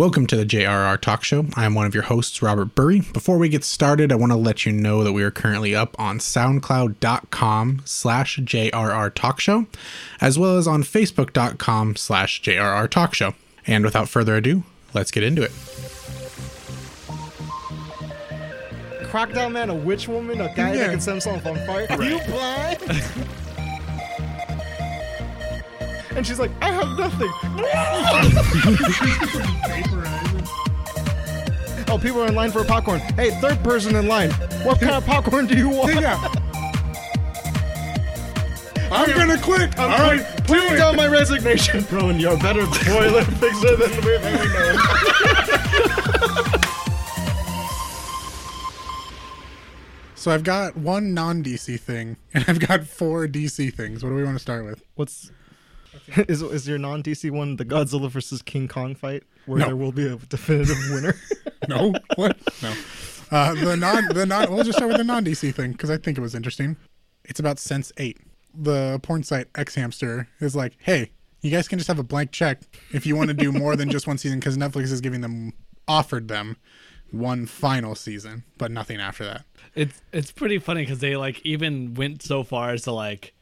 Welcome to the JRR Talk Show. I am one of your hosts, Robert Burry. Before we get started, I want to let you know that we are currently up on soundcloud.com slash JRR Talk Show, as well as on facebook.com slash JRR Talk Show. And without further ado, let's get into it. Crocodile Man, a witch woman, a guy Yeah. that can set himself on fire. Are you blind? and she's like, I have nothing. oh, people are in line for popcorn. Hey, third person in line. What kind of popcorn do you want? I'm gonna quit. I'm right, putting down my resignation. Bro, and you're a better toilet fixer than we've ever known. So I've got one non DC thing, and I've got four DC things. What do we want to start with? What's is is your non DC one the Godzilla versus King Kong fight where No. there will be a definitive winner? No, what? No. Uh, the non, the non. We'll just start with the non DC thing because I think it was interesting. It's about Sense8. The porn site xHamster is like, hey, you guys can just have a blank check if you want to do more than just one season because Netflix is giving them offered them one final season, but nothing after that. It's it's pretty funny because they like even went so far as to like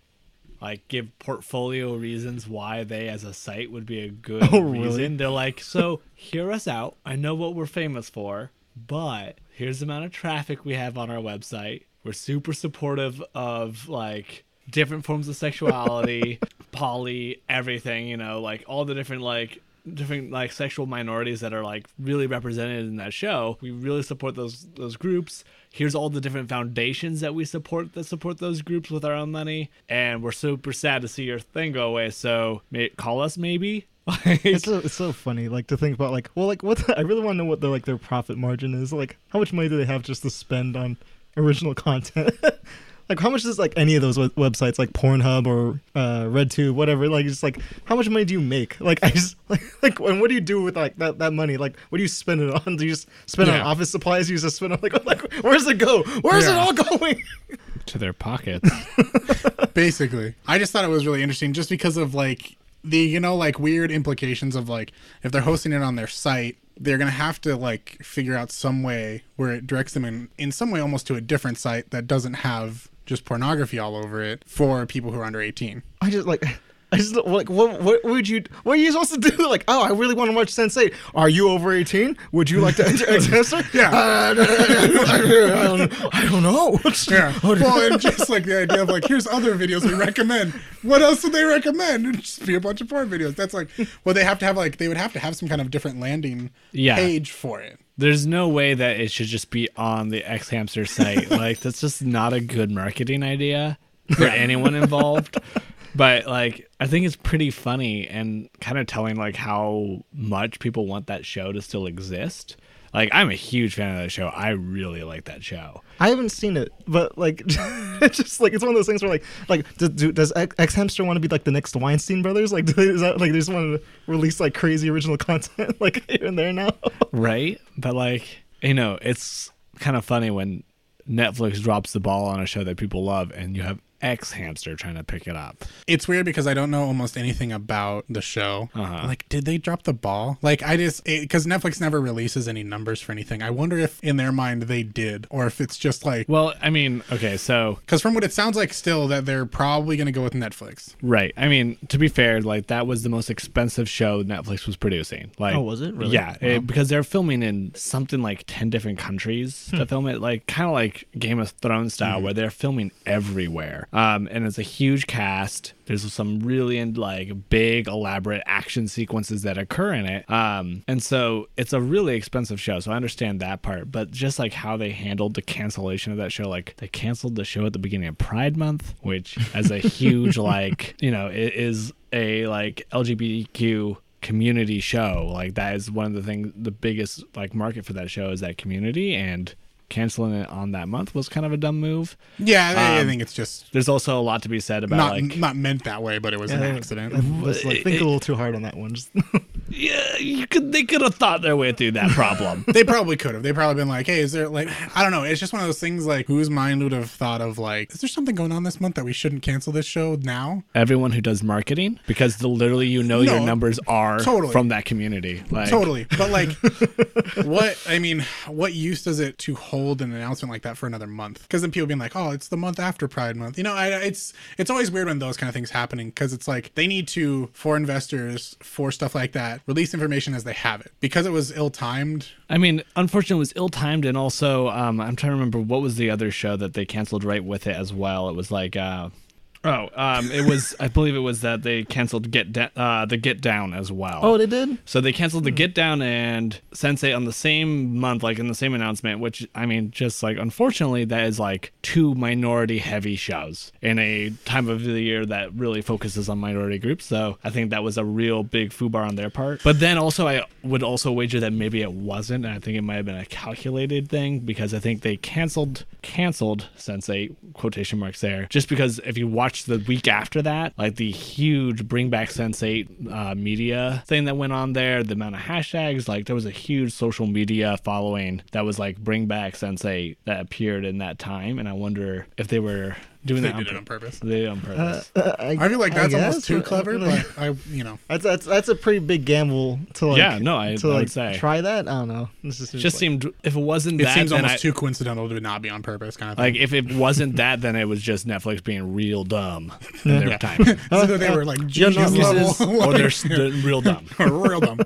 like give portfolio reasons why they as a site would be a good Oh, really? reason. They're like, so hear us out. I know what we're famous for, but here's the amount of traffic we have on our website. We're super supportive of like different forms of sexuality, poly, everything, you know, like all the different like different like sexual minorities that are like really represented in that show. We really support those those groups. Here's all the different foundations that we support that support those groups with our own money, and we're super sad to see your thing go away. So may, call us maybe. It's so it's so funny like to think about like well like what I really want to know what their like their profit margin is like how much money do they have just to spend on original content like how much does like any of those web- websites like Pornhub or uh RedTube whatever like just like how much money do you make? Like I just like like and what do you do with like that that money? Like what do you spend it on? Do you just spend it on office supplies? You just spend on like like where's it go? Where's it all going? To their pockets. Basically, I just thought it was really interesting just because of like the you know like weird implications of like if they're hosting it on their site they're gonna have to like figure out some way where it directs them in in some way almost to a different site that doesn't have just pornography all over it for people who are under 18 I just like. I just like what what would you what are you supposed to do? Like, oh, I really want to watch Sense8. Are you over eighteen? Would you like to enter xHamster? Yeah. Uh, I don't, I don't know. yeah well and just like the idea of like here's other videos we recommend what else would they recommend It'd just be a bunch of porn videos that's like well they have to have like they would have to have some kind of different landing Yeah. page for it There's no way that it should just be on the xHamster site. like that's just not a good marketing idea for anyone involved. But like I think it's pretty funny and kind of telling like how much people want that show to still exist. Like I'm a huge fan of that show. I really like that show. I haven't seen it, but like, it's just like it's one of those things where like, like do, do, does X, Hamster want to be like the next Weinstein brothers? Like, they, is that like they just want to release like crazy original content like here and there now? Right? But like, you know, it's kind of funny when Netflix drops the ball on a show that people love and you have xHamster trying to pick it up. it's weird because I don't know almost anything about the show. Uh-huh. Like, did they drop the ball? Like, I just because Netflix never releases any numbers for anything. I wonder if in their mind they did, or if it's just like Well, I mean, okay, so because from what it sounds like, still that they're probably going to go with Netflix. right. I mean, to be fair, like that was the most expensive show Netflix was producing. Like, Oh, was it? Really? Yeah, it- because they're filming in something like ten different countries to film it, like kind of like Game of Thrones style, where they're filming everywhere. Um, and it's a huge cast. There's some really like big, elaborate action sequences that occur in it. Um, and so it's a really expensive show. So I understand that part, but just like how they handled the cancellation of that show, like they canceled the show at the beginning of Pride Month, which as a huge like you know it is a like LGBTQ community show like that is one of the things the biggest like market for that show is that community and canceling it on that month was kind of a dumb move Yeah, I, I Um, think it's just there's also a lot to be said about not like not meant that way, but it was an accident. I was like think a little too hard on that one. Just yeah, you could they could have thought their way through that problem. they probably could have. They probably been like, "Hey, is there like I don't know." It's just one of those things like whose mind would have thought of like, "Is there something going on this month that we shouldn't cancel this show now?" Everyone who does marketing, because the, literally you know your numbers are totally. from that community. Like, Totally. But like, what I mean, what use does it to hold an announcement like that for another month? Because then people being like, "Oh, it's the month after Pride Month." You know, I, it's it's always weird when those kind of things happening because it's like they need to for investors for stuff like that release information as they have it because it was ill timed. I mean, unfortunately, it was ill timed, and also um, I'm trying to remember what was the other show that they canceled right with it as well. It was like. Uh, Oh, um, it was. I believe it was that they canceled Get da- uh, the Get Down as well. Oh, they did. So they canceled the Get Down and Sense8 on the same month, like in the same announcement, which I mean, just like unfortunately, that is like two minority heavy shows in a time of the year that really focuses on minority groups. So I think that was a real big foobar on their part. But then also, I would also wager that maybe it wasn't. And I think it might have been a calculated thing because I think they canceled canceled Sense8 quotation marks there just because if you watch the week after that, like the huge bring back Sense8 uh, media thing that went on there, the amount of hashtags, like there was a huge social media following that was like bring back Sense8 that appeared in that time. And I wonder if they were doing They that did it on purpose. They did it on purpose. Uh, I, I feel like that's almost too clever, but I, you know, That's that's that's a pretty big gamble to like. Yeah, no, I- to I would like say. try that. I don't know. This is It just like- seemed if it wasn't it that, seems then almost I- too coincidental to not be on purpose, kind of thing. like if it wasn't that, then it was just Netflix being real dumb in their Yeah. time. so they were like You're not genius level, or they're they're real dumb. real dumb.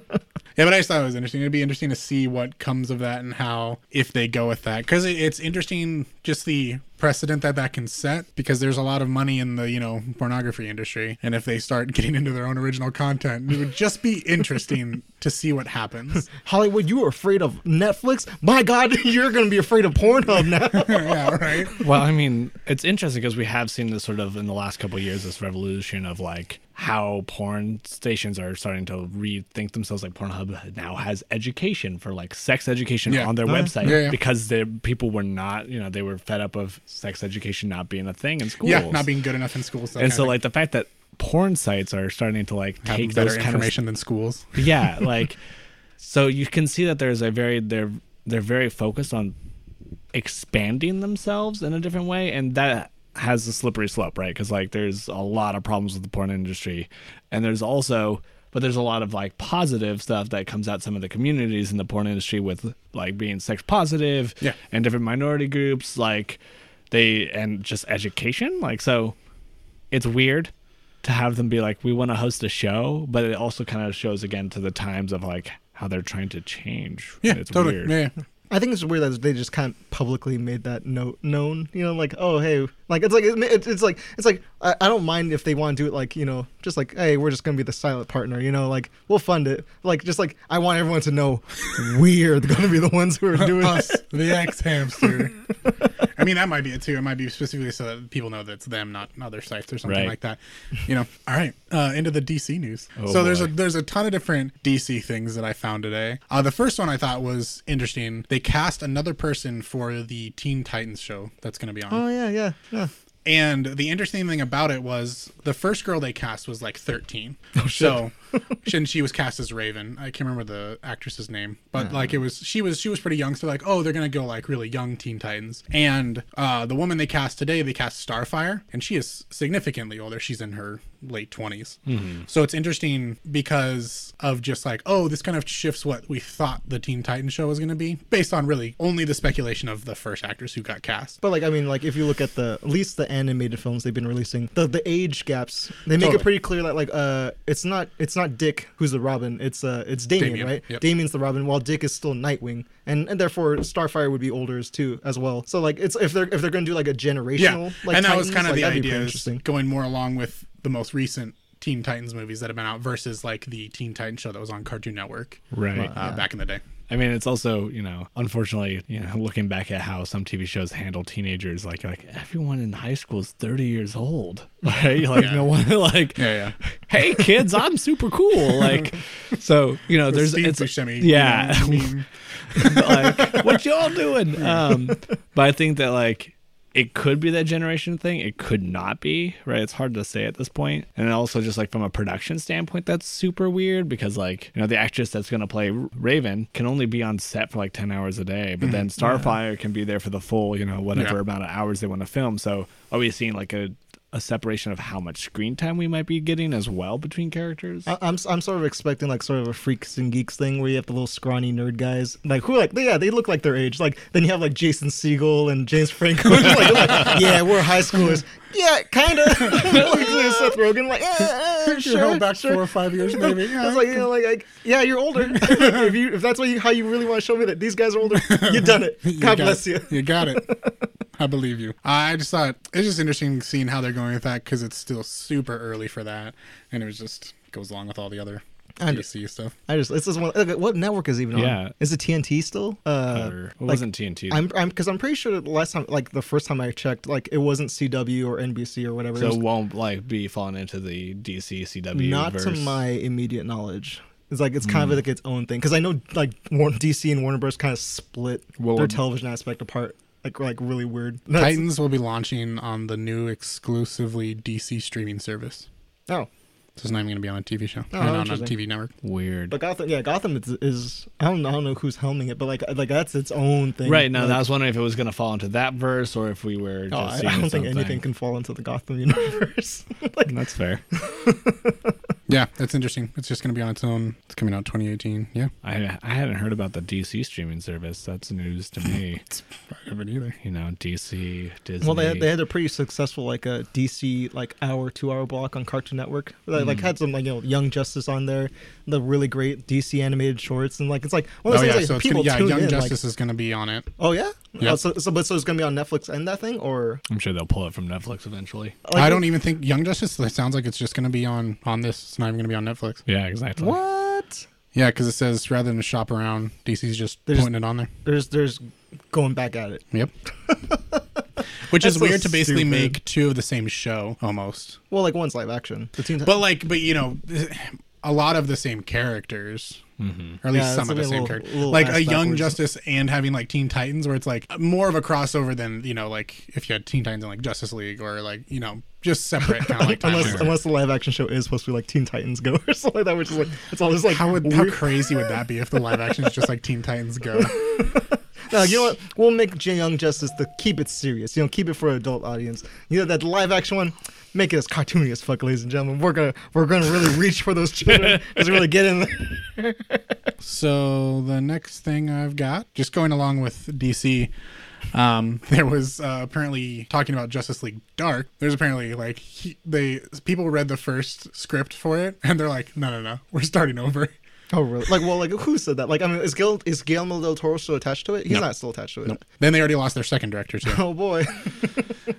Yeah, but I just thought it was interesting. It'd be interesting to see what comes of that and how if they go with that because it, it's interesting just the precedent that that can set because there's a lot of money in the you know pornography industry and if they start getting into their own original content it would just be interesting to see what happens Hollywood, you were afraid of Netflix. My God, you're gonna be afraid of Pornhub now. yeah right Well, I mean, it's interesting because we have seen this sort of in the last couple of years, this revolution of like how porn stations are starting to rethink themselves. Like Pornhub now has education for like sex education Yeah. on their Oh, website Yeah, yeah. because the people were not, you know, they were fed up of sex education not being a thing in schools. yeah not being good enough in schools and so like the fact that porn sites are starting to like have take better kind of information than schools yeah like so you can see that there's a very they're they're very focused on expanding themselves in a different way and that has a slippery slope right? Because like there's a lot of problems with the porn industry. And there's also but there's a lot of like positive stuff that comes out some of the communities in the porn industry with like being sex positive Yeah. and different minority groups like they and just education. Like so it's weird to have them be like we want to host a show but it also kind of shows again to the times of like how they're trying to change. Yeah it's totally. weird. Yeah, yeah. I think it's weird that they just kind of publicly made that note known. You know, like, oh hey, like it's like it, it's like it's like I, I don't mind if they want to do it like you know just like hey we're just gonna be the silent partner. You know, like we'll fund it. Like just like I want everyone to know we're gonna be the ones who are doing us it. the xHamster i mean that might be it too it might be specifically so that people know that it's them not other sites or something Right. like that you know all right uh into the dc news Oh, so there's a there's a ton of different dc things that i found today uh the first one i thought was interesting they cast another person for the teen titans show that's going to be on Oh yeah, yeah, yeah. And the interesting thing about it was the first girl they cast was like 13. Oh, so and she was cast as Raven. I can't remember the actress's name, but like it was she was she was pretty young. So like, oh, they're gonna go like really young Teen Titans. And uh, the woman they cast today, they cast Starfire, and she is significantly older. She's in her late 20s. So it's interesting because of just like, oh, this kind of shifts what we thought the Teen Titans show was gonna be, based on really only the speculation of the first actress who got cast. But like I mean, like if you look at the at least the animated films they've been releasing, the the age gaps they make Totally. it pretty clear that like uh it's not it's not Dick who's the Robin, it's uh it's Damian, Damian, right? yep. Damian's the Robin, while Dick is still Nightwing, and and therefore Starfire would be older as too as well. So like it's if they're if they're gonna do like a generational yeah like and that was kind of like, the idea is going more along with the most recent teen titans movies that have been out versus like the teen titans show that was on cartoon network right. uh, back in the day I mean, it's also you know, unfortunately, you know, looking back at how some TV shows handle teenagers, like like everyone in high school is thirty years old, right? Like Yeah. no one like, yeah yeah hey kids, I'm super cool, like. So you know, there's Steve it's Buscemi, yeah, you know, meme. like what y'all doing? Um, but I think that like it could be that generation thing. It could not be, right? It's hard to say at this point. And also, just like from a production standpoint, that's super weird because, like, you know, the actress that's going to play Raven can only be on set for like 10 hours a day, but mm-hmm. then Starfire can be there for the full, you know, whatever Yeah. amount of hours they want to film. So, are we seeing like a a separation of how much screen time we might be getting as well between characters? I, I'm I'm sort of expecting like sort of a freaks and geeks thing where you have the little scrawny nerd guys. Like who like yeah they look like their age. Like then you have like Jason Segel and James Franco. Like, like, yeah we're high schoolers yeah kind of like Seth Rogen like eh, You're sure, held back sure. four or five years, maybe. Yeah. It's like you know, like, like yeah, you're older. if you if that's what you, how you really want to show me that these guys are older, you've done it. You God bless it. you. You got it. I believe you. I just thought it's just interesting seeing how they're going with that because it's still super early for that, and it was just goes along with all the other I DC stuff. I just it's just one. okay, What network is it even on? Yeah. is it TNT still? Uh, or it like, wasn't TNT. I'm I'm because I'm pretty sure the last time like the first time I checked like it wasn't CW or NBC or whatever. so It it was won't like be falling into the DC CW. not to my immediate knowledge. It's like it's kind of like its own thing because I know like Warner, DC and Warner Bros. kind of split Well, their television aspect apart. Like like really weird. That's- Titans will be launching on the new exclusively DC streaming service. Oh, So it's not even going to be on a TV show. Oh, not on a. TV network. weird. but Gotham, yeah, Gotham is, is I don't I don't know who's helming it, but like like that's its own thing. Right now, Like, I was wondering if it was going to fall into that verse or if we were oh, just oh, I, seeing I don't its think anything can fall into the Gotham universe. like That's fair. Yeah, that's interesting. It's just going to be on its own. It's coming out 2018. Yeah, I I hadn't heard about the DC streaming service. That's news to me. I haven't either. you know, DC, Disney. Well, they had, they had a pretty successful like a DC like hour two hour block on Cartoon Network. They, Like Mm. had some like you know Young Justice on there, the really great DC animated shorts, and like it's like one of Oh those yeah, things so like it's people gonna, yeah, tune Young in. Justice is going to be on it. Oh yeah, Yep. Oh, so, so but so it's gonna be on Netflix and that thing or I'm sure they'll pull it from Netflix eventually. like, I don't even think Young Justice. It sounds like it's just going to be on on this. It's not even going to be on Netflix. Yeah, exactly. what. Yeah, because it says rather than shop around, DC's just There's- putting it on there. There's there's going back at it. Yep. Which is so weird to basically stupid. make two of the same show almost. Well, like one's live action. The teen. But like, but you know, a lot of the same characters, hmm or at least Yeah, some of the same little- characters. little Like a Young backwards. Justice and having like Teen Titans, where it's like more of a crossover than you know, like if you had Teen Titans and like Justice League, or like you know, just separate kind of like. unless unless the live action show is supposed to be like Teen Titans Go or something like that, which is like it's all this like how would how crazy would that be if the live action is just like Teen Titans Go? No, you know what? We'll make Young Justice to keep it serious. You know, keep it for an adult audience. You know that live action one, make it as cartoony as fuck, ladies and gentlemen. We're gonna we're gonna really reach for those children as we really get in there. So the next thing I've got, just going along with DC, um, there was uh, apparently talking about Justice League Dark. There's apparently like he, they people read the first script for it and they're like, no, no, no, we're starting over. Oh really? Like well, like who said that? Like I mean, is Gil is Guillermo del Toro still attached to it? He's No. not still attached to it. Nope. Then they already lost their second director too. Oh boy.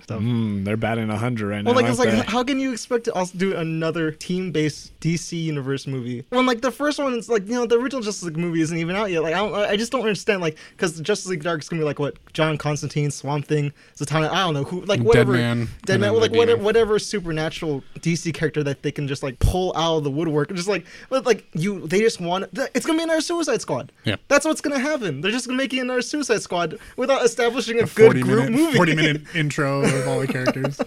Mm, they're batting 100 right Well, now. like it's aren't like, they? how can you expect to also do another team-based DC universe movie when like the first one is like you know the original Justice League movie isn't even out yet? Like I don't, I just don't understand like because Justice League Dark is gonna be like what John Constantine, Swamp Thing, Zatanna, I don't know who, like whatever, Man, Dead and Man, then like the whatever, Demon. whatever supernatural DC character that they can just like pull out of the woodwork, just like, but like you, they just want it's gonna be another Suicide Squad. Yeah. that's what's gonna happen. They're just gonna make it another Suicide Squad without establishing a, A good 40 group minute, movie. 40 minute intro of all the characters.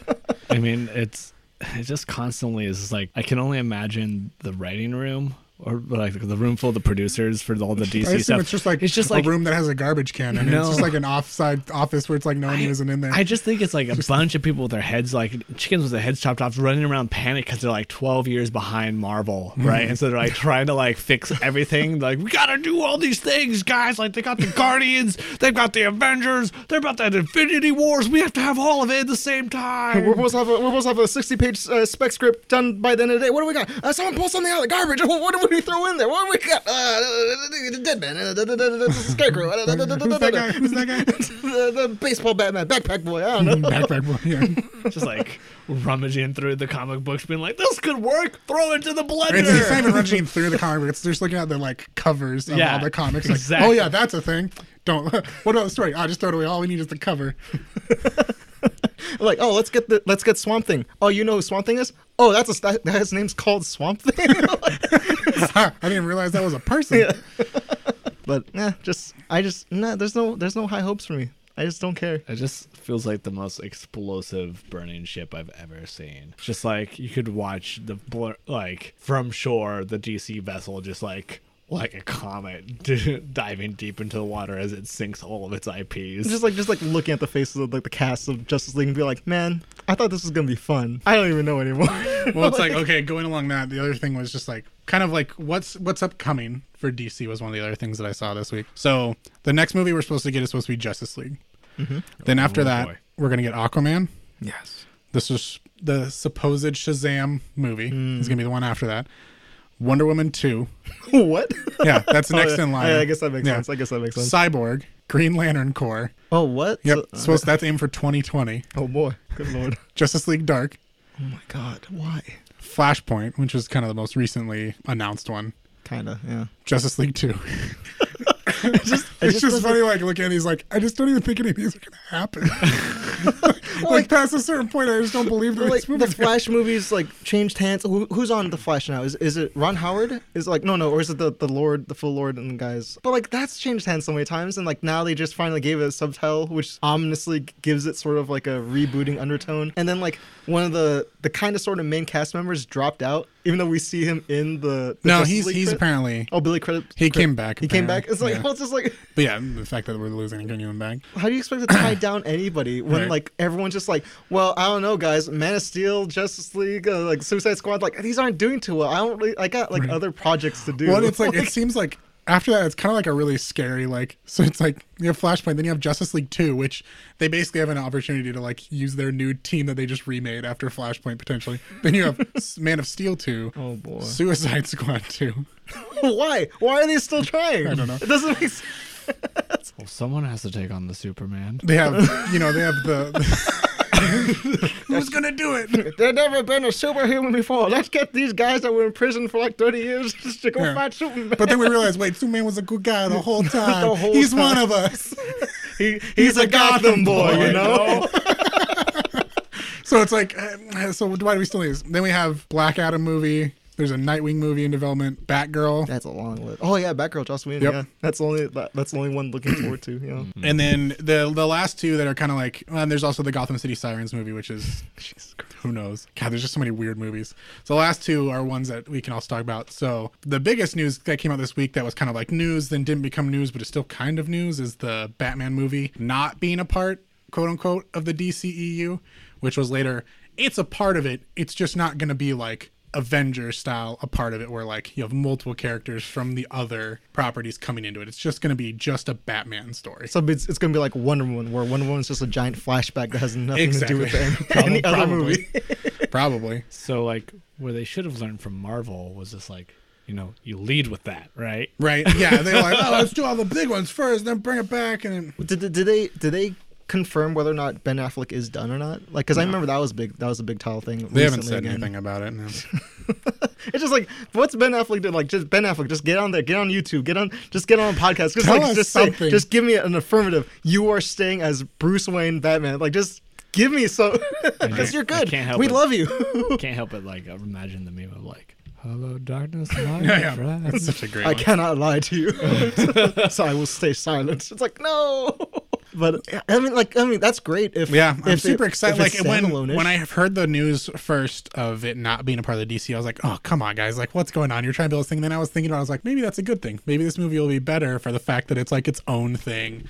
I mean, it's it just constantly is like I can only imagine the writing room or like the room full of the producers for all the DC assume stuff. it's just like it's just like a like room that has a garbage can and No. it's just like an offside office where it's like no one I- isn't in there. I just think it's like a bunch of people with their heads like chickens with their heads chopped off, running around panic because they're like 12 years behind Marvel, right? and so they're like trying to like fix everything. Like we gotta do all these things, guys. Like they got the Guardians, they've got the Avengers, they're about that Infinity Wars. We have to have all of it at the same time. We're supposed to have a, we're supposed to have a 60 page uh, spec script done by the end of the day. What do we got? Uh, someone pull something out of the garbage. What, what do we throw in there? What do we got? Uh, the dead man, uh, the, scarecrow, uh, Who's that guy? Who's that guy? the, the baseball Batman, backpack boy. I don't know. Backpack boy. Yeah. just like rummaging through the comic books, being like, "This could work. Throw it to the blender." It's, it's not even rushing through the comic book. It's just looking at the like covers of Yeah, all the comics. Like, exactly. oh yeah, that's a thing. Don't. What about the story? I just throw it away. All we need is the cover. like, oh, let's get the let's get Swamp Thing. Oh, you know who Swamp Thing is? Oh, that's a that his name's called Swamp Thing. I didn't realize that was a person. but yeah, just I just nah. There's no there's no high hopes for me. I just don't care. It just feels like the most explosive burning ship I've ever seen. Just like you could watch the blur, like from shore, the DC vessel just like like a comet diving deep into the water as it sinks all of its IPs. Just like just like looking at the faces of like the cast of Justice League and be like, man, I thought this was gonna be fun. I don't even know anymore. Well, it's like okay, going along that. The other thing was just like kind of like what's what's upcoming for DC was one of the other things that I saw this week. So the next movie we're supposed to get is supposed to be Justice League. Mm-hmm. Then after Oh, that, boy. we're gonna get Aquaman. yes. This is the supposed Shazam movie. Mm. It's gonna be the one after that. Wonder Woman two. what? Yeah, that's Oh, next yeah. in line. I, I guess that makes Yeah. sense. I guess that makes sense. Cyborg, Green Lantern Corps. oh, what? Yep, So- supposed uh, that's aimed for 2020. oh boy. Good lord. Justice League Dark, Oh my god. Why? Flashpoint, which was kind of the most recently announced one. Kinda. Yeah. Justice League Two. It just, It's just just funny, like looking at these, like I just don't even think any of these are gonna happen. Like past a certain point, I just don't believe that like the Flash movies, like changed hands. Who, who's on the Flash now? Is is it Ron Howard? Is it like no, no, or is it the the Lord, the full Lord, and the guys? But like that's changed hands so many times, and like now they just finally gave it a subtitle, which ominously gives it sort of like a rebooting undertone. And then like one of the the kind of sort of main cast members dropped out, even though we see him in the, the No, Justice he's League he's credit. apparently. Oh, Billy Crudup. He came back, He came back. It's like Yeah. well, it's just like But yeah, the fact that we're losing and getting him back. how do you expect to tie down anybody when Right. like everyone's just like, well, I don't know, guys. Man of Steel, Justice League, uh, like Suicide Squad, like these aren't doing too well. I don't really. I got like Right. other projects to do. Well, it's like it seems like after that, it's kind of like a really scary like. So it's like you have Flashpoint, then you have Justice League Two, which they basically have an opportunity to like use their new team that they just remade after Flashpoint potentially. Then you have Man of Steel Two, oh boy, Suicide Squad Two. why? Why are they still trying? I don't know. It doesn't make sense. well, someone has to take on the Superman. They have you know they have the. Who's gonna do it? There's never been a superhuman before. Let's get these guys that were in prison for like 30 years just to go Yeah. fight Superman. But then we realized, wait, Superman was a good guy the whole time. The whole He's time. one of us. he, he's, a Gotham boy, you know? So it's like, uh, so why do we still lose? Then we have Black Adam movie. There's a Nightwing movie in development. Batgirl. That's a long list. Oh yeah, Batgirl, Joss Whedon. Yep. Yeah, that's the only that, that's the only one looking forward to. You know, mm-hmm. And then the the last two that are kind of like, well, and there's also the Gotham City Sirens movie, which is who knows. God, there's just so many weird movies. So the last two are ones that we can also talk about. So the biggest news that came out this week that was kind of like news, then didn't become news, but is still kind of news, is the Batman movie not being a part, quote unquote, of the DCEU, which was later. It's a part of it. It's just not going to be like Avengers style a part of it where like you have multiple characters from the other properties coming into it. It's just going to be just a Batman story. So it's, it's gonna be like Wonder Woman, where Wonder Woman's just a giant flashback that has nothing to do with Exactly. any, any other Probably. movie. Probably. So like, where they should have learned from Marvel was just like, you know, you lead with that, right? Right. Yeah. They're like, oh, let's do all the big ones first, then bring it back. And then, Did, did, did they did they confirm whether or not Ben Affleck is done or not? Like, because I remember that was big. That was a big title thing. they haven't said again. anything about it. No. It's just like, what's Ben Affleck doing? Like, just Ben Affleck, just get on there, get on YouTube, get on, just get on a podcast. Just Tell like, us just say, something. just give me an affirmative. You are staying as Bruce Wayne Batman. Like, just give me so, because you're good. can't help we it. love you. Can't help it. like imagine the meme of like, "Hello, darkness, my Yeah, yeah. friend." That's such a great I one. cannot lie to you, so I will stay silent. It's like no, but I mean, like, I mean, that's great. If Yeah, I'm if super it- excited. Like when when I heard the news first of it not being a part of the DC, I was like, oh come on, guys! Like, what's going on? You're trying to build this thing. then I was thinking about, it, I was like, maybe that's a good thing. Maybe this movie will be better for the fact that it's like its own thing.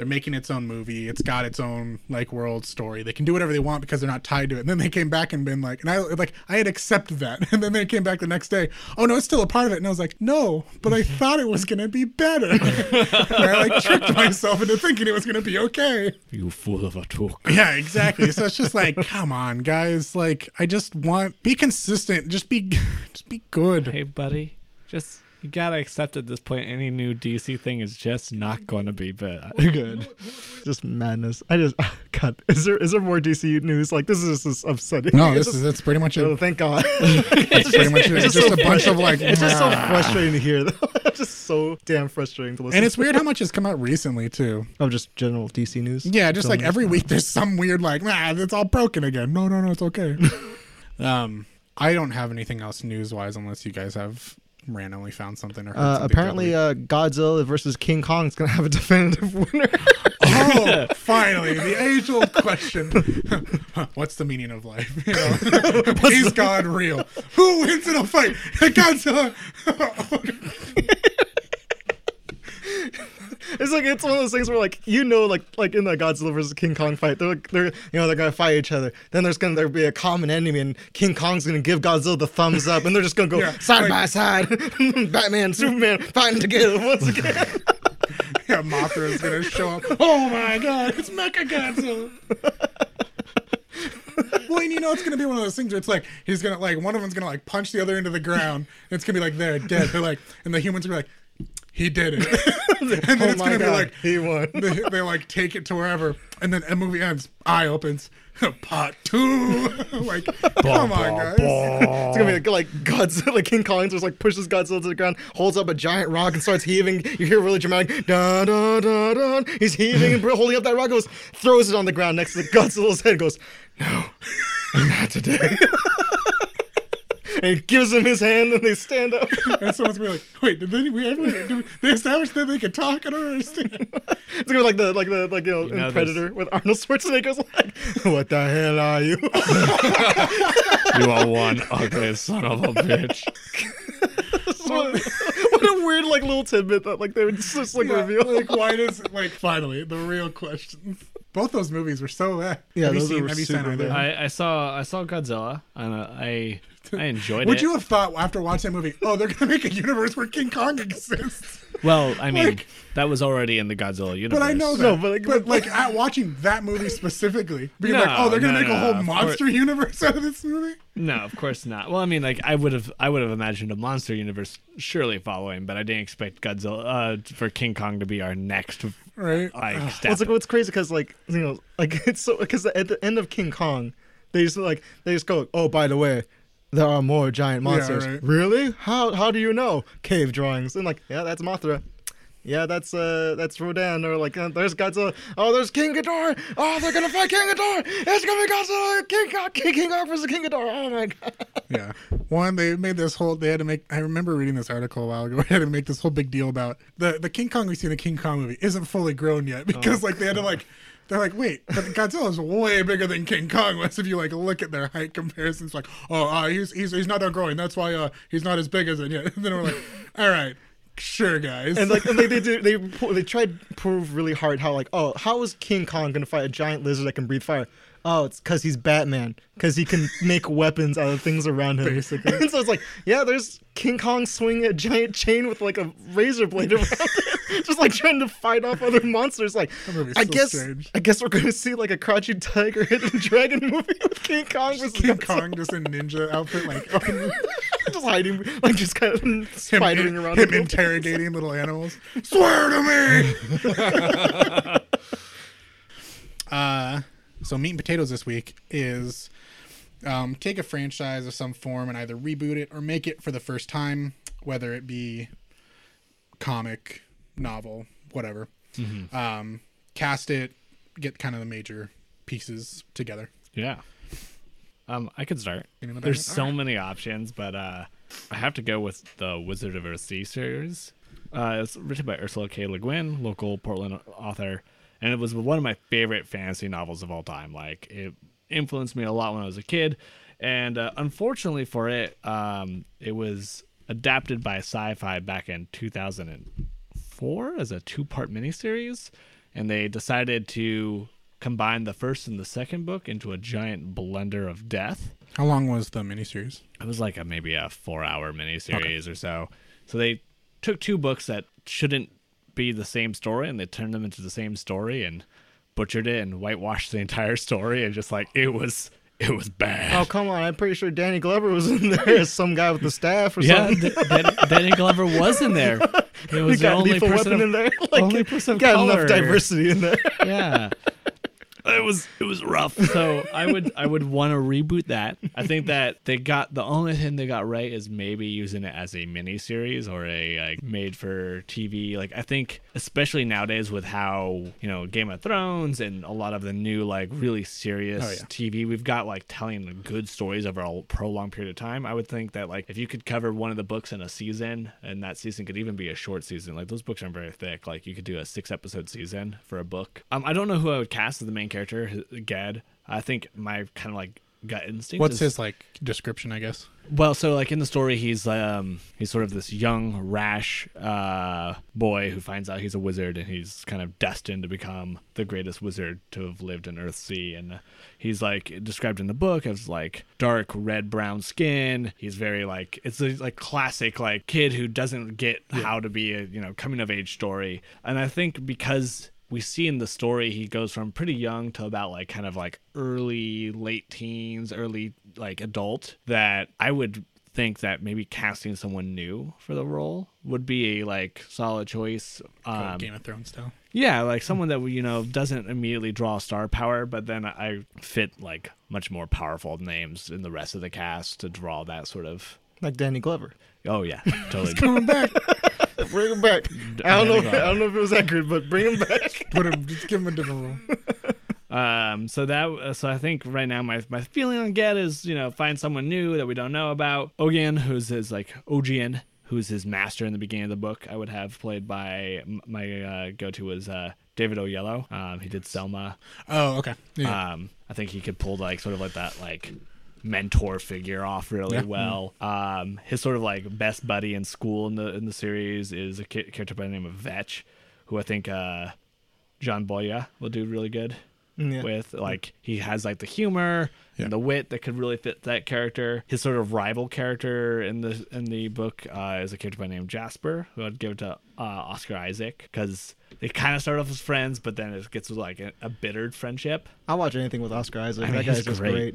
They're making its own movie. It's got its own like world story. They can do whatever they want because they're not tied to it. And then they came back and been like, and I like I had accepted that. And then they came back the next day. Oh no, it's still a part of it. And I was like, no, but I thought it was gonna be better. and I like tricked myself into thinking it was gonna be okay. You fool of a Took. Yeah, exactly. So it's just like, come on, guys. Like, I just want be consistent. Just be, just be good. Hey, buddy, just you gotta accept at this point any new DC thing is just not gonna be bad. good. just madness. I just God, is there is there more DC news? Like this is just upsetting. No, this is that's pretty much Oh, it. thank God. That's pretty much it. It's just a bunch of like, It's just so frustrating to hear. Though. It's just so damn frustrating to listen. and it's weird how much has come out recently too. oh, just general DC news. Yeah, just like Film. every week there's some weird like, nah, it's all broken again. No, no, no, it's okay. um, I don't have anything else news wise unless you guys have randomly found something or Uh, something apparently, uh, Godzilla versus King Kong is gonna have a definitive winner. oh, finally, the age-old question: What's the meaning of life? You know, is God real? Who wins in a fight? Godzilla. It's like it's one of those things where like you know like like in the Godzilla versus King Kong fight they're like they're you know they're gonna fight each other then there's gonna there be a common enemy and King Kong's gonna give Godzilla the thumbs up and they're just gonna go Yeah, side like- by side Batman Superman fighting together once again yeah, Mothra is gonna show up. Oh my God, it's Mecha Godzilla. Well, and you know it's gonna be one of those things where it's like he's gonna like one of them's gonna like punch the other into the ground. And it's gonna be like they're dead. They're like, and the humans are like, he did it. and then oh it's gonna be like he won they, they like take it to wherever, and then the movie ends. Eye opens. Part two. like, come on, guys. it's gonna be like, like Godzilla like King Kong just like pushes Godzilla to the ground holds up a giant rock and starts heaving you hear really dramatic da da da da he's heaving and holding up that rock goes throws it on the ground next to Godzilla's head goes no not today and he gives him his hand and they stand up And someone's gonna be like, wait, did they, we ever, did they establish that they could talk? I don't understand. it's gonna be like the like the like you know, You in know, Predator with Arnold Schwarzenegger's like what the hell are you You are one ugly son of a bitch. what, what a weird like little tidbit that like they would just, just like Yeah, reveal like, why does, like, finally, the real questions. Both those movies were so bad. Yeah, have you those seen, were have you seen super bad. I, I saw I saw Godzilla and uh, I I enjoyed Would it. Would you have thought after watching that movie, oh, they're gonna make a universe where King Kong exists? well, I mean, Like- that was already in the Godzilla universe. But I know that. No, but, like- but like at watching that movie specifically, being No, like, oh, they're gonna no, make a whole of monster universe out of this movie. No, of course not. Well, I mean, like I would have, I would have imagined a monster universe surely following, but I didn't expect Godzilla uh, for King Kong to be our next Right? like Well, it's like what's crazy because like you know like it's so because at the end of King Kong, they just like they just go oh by the way, there are more giant Yeah, monsters. right. Really? How how do you know? Cave drawings and like yeah that's Mothra. Yeah, that's uh, that's Rodan, or like uh, there's Godzilla. Oh, there's King Ghidorah. Oh, they're gonna fight King Ghidorah. It's gonna be Godzilla, King Kong, King King Kong versus King Ghidorah. Oh my god. Yeah. One, they made this whole. They had to make. I remember reading this article a while ago. They had to make this whole big deal about the the King Kong we see in the King Kong movie isn't fully grown yet because like they had to like. They're like, wait, but Godzilla's way bigger than King Kong was. If you like look at their height comparisons, like, oh, uh, he's he's he's not growing. That's why uh he's not as big as it yet. And then we're like, all right, sure, guys. And like, and like they do, they they tried to prove really hard how like, oh, how is King Kong gonna fight a giant lizard that can breathe fire? Oh, it's because he's Batman, because he can make weapons out of things around him. Basically. and so it's like, yeah, there's King Kong swinging a giant chain with like a razor blade around it, just like trying to fight off other monsters. Like, I so guess, strange. I guess we're gonna see like a crouching tiger, hidden dragon movie with King Kong versus King Godzilla. Kong just in ninja outfit, like just hiding, like just kind of him, spidering around. him interrogating little animals. Swear to me. uh, so meat and potatoes this week is um, take a franchise of some form and either reboot it or make it for the first time, whether it be comic, novel, whatever. Um, cast it, get kind of the major pieces together. yeah. Um, I could start. There's so many options, but uh, I have to go with the Wizard of Earthsea series. Uh, it's written by Ursula K. Le Guin, local Portland author, and it was one of my favorite fantasy novels of all time. Like it influenced me a lot when I was a kid, and uh, unfortunately for it, um, it was adapted by Sci-Fi back in 2004 as a two-part miniseries, and they decided to combine the first and the second book into a giant blender of death. How long was the miniseries? It was like a maybe a four hour miniseries or so. So they took two books that shouldn't be the same story and they turned them into the same story and butchered it and whitewashed the entire story and just like it was it was bad. Oh come on! I'm pretty sure Danny Glover was in there as some guy with the staff or yeah, something. D- Danny, Glover was in there. It was the only person of, in there. Like, only person of got color. enough diversity in there. Yeah. it was it was rough. So I would I would want to reboot that. I think that they got the only thing they got right is maybe using it as a mini series or a like made for TV. Like I think especially nowadays with how you know Game of Thrones and a lot of the new like really serious Oh, yeah. TV we've got like telling good stories over a prolonged period of time. I would think that like if you could cover one of the books in a season and that season could even be a short season. Like those books aren't very thick. Like you could do a six episode season for a book. Um, I don't know who I would cast as the main character, Ged. I think my kind of like gut instinct. What's is, his like description? I guess. well, so like in the story, he's um he's sort of this young, rash uh boy who finds out he's a wizard and he's kind of destined to become the greatest wizard to have lived in Earthsea. And he's like described in the book as like dark red brown skin. He's very like it's a like classic like kid who doesn't get how to be a you know coming of age story. And I think because we see in the story he goes from pretty young to about like kind of like early late teens early like adult that i would think that maybe casting someone new for the role would be a like solid choice um, Game of Thrones style. yeah like someone that you know doesn't immediately draw star power but then i fit like much more powerful names in the rest of the cast to draw that sort of Like Danny Glover. oh yeah totally Coming back. Bring him back. I don't know. I don't know if it was accurate, but bring him back. Put him. Just give him a different role. Um, so that uh, so I think right now my my feeling on Ged is you know find someone new that we don't know about. Ogion, who's his like Ogion, who's his master in the beginning of the book. I would have played by my uh, go to was uh, David Oyelowo. Um, he did Selma. Oh, okay. Yeah. Um, I think he could pull like sort of like that like mentor figure off really Yeah. well. Um, his sort of like best buddy in school in the in the series is a character by the name of Vetch, who I think uh, John Boyega will do really good Yeah. with. Like he has like the humor Yeah. and the wit that could really fit that character. His sort of rival character in the in the book uh, is a character by the name of Jasper, who I'd give it to uh, Oscar Isaac because they kind of start off as friends, but then it gets like a, a bittered friendship. I'll watch anything with Oscar Isaac. I mean, that guy's just great. great.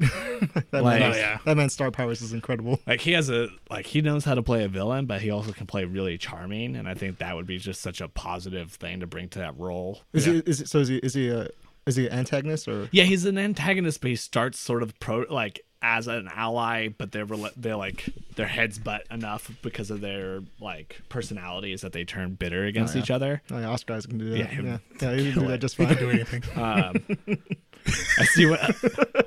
that, Like- man, Oh, yeah. that man's star powers is incredible. Like he has a like he knows how to play a villain, but he also can play really charming, and I think that would be just such a positive thing to bring to that role. Is Yeah. he? Is it, so? Is he? Is he a? Is he an antagonist or? Yeah, he's an antagonist, but he starts sort of pro like as an ally, but they're rela- they're like their heads butt enough because of their like personalities that they turn bitter against yeah. each other. Oh, yeah, Oscar Isaac can do that. Yeah, Yeah, he'll yeah, he can do it. that just fine. he fine. could do anything. Um, I see what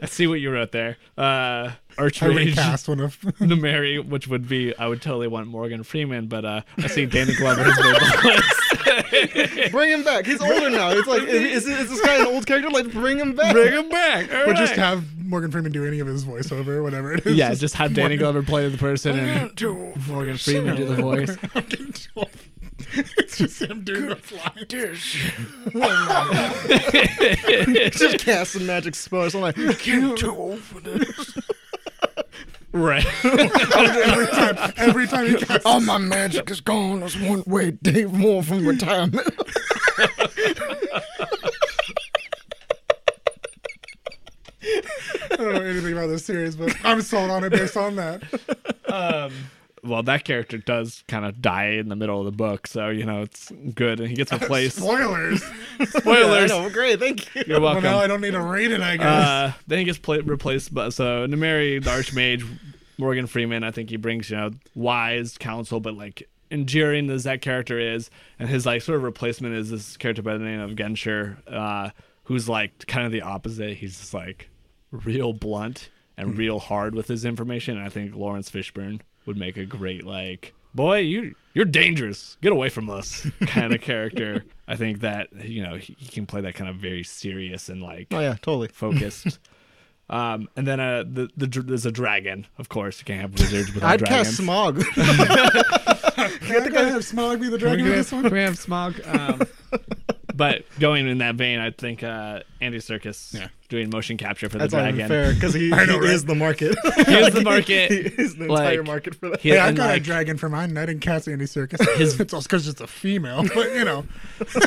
I see what you wrote there. Uh, I Archmage recast one of. Nemmerle, which would be I would totally want Morgan Freeman, but uh, I see Danny Glover has made the. Bring him back. He's older now. It's like, is, is this guy an old character? Like, bring him back. Bring him back. All Or just have Morgan Freeman do any of his voiceover, whatever it is. yeah, just have Danny Glover play the person and Morgan Freeman do the voice. it's just him doing the fly. just cast some magic spells. I'm like, you're too old for this. Right. every time, every time he casts All my magic is gone. There's one way Dave Moore from retirement. I don't know anything about this series, but I'm sold on it based on that. um, well, that character does kind of die in the middle of the book, so you know it's good, and he gets replaced. Spoilers. Spoilers. I know, great. Thank you. You're Well, welcome. now I don't need to read it, I guess. Uh, then he gets pla replaced by so Nemmerle, the Archmage, Morgan Freeman. I think he brings you know wise counsel, but like enduring as that character is, and his like sort of replacement is this character by the name of Gensher, uh, who's like kind of the opposite. He's just like real blunt and real hard with his information. And I think Laurence Fishburne would make a great like boy you you're dangerous get away from us kind of character i think that you know he, he can play that kind of very serious and like Oh yeah, totally. focused. um, and then uh, the, the there's a dragon. Of course, you can't have wizards without I'd dragons. cast Smaug. Can I have Smaug be the dragon in this one? Can we have Smaug? Um, but going in that vein, I think uh, Andy Serkis Yeah. doing motion capture for That's the not even dragon. fair because he, I know, he right? is the market. He is the market. he is the entire Like, market for that. He- Hey, I've and, got a dragon for mine, and I didn't cast Andy Serkis. His- it's also because it's a female, but you know,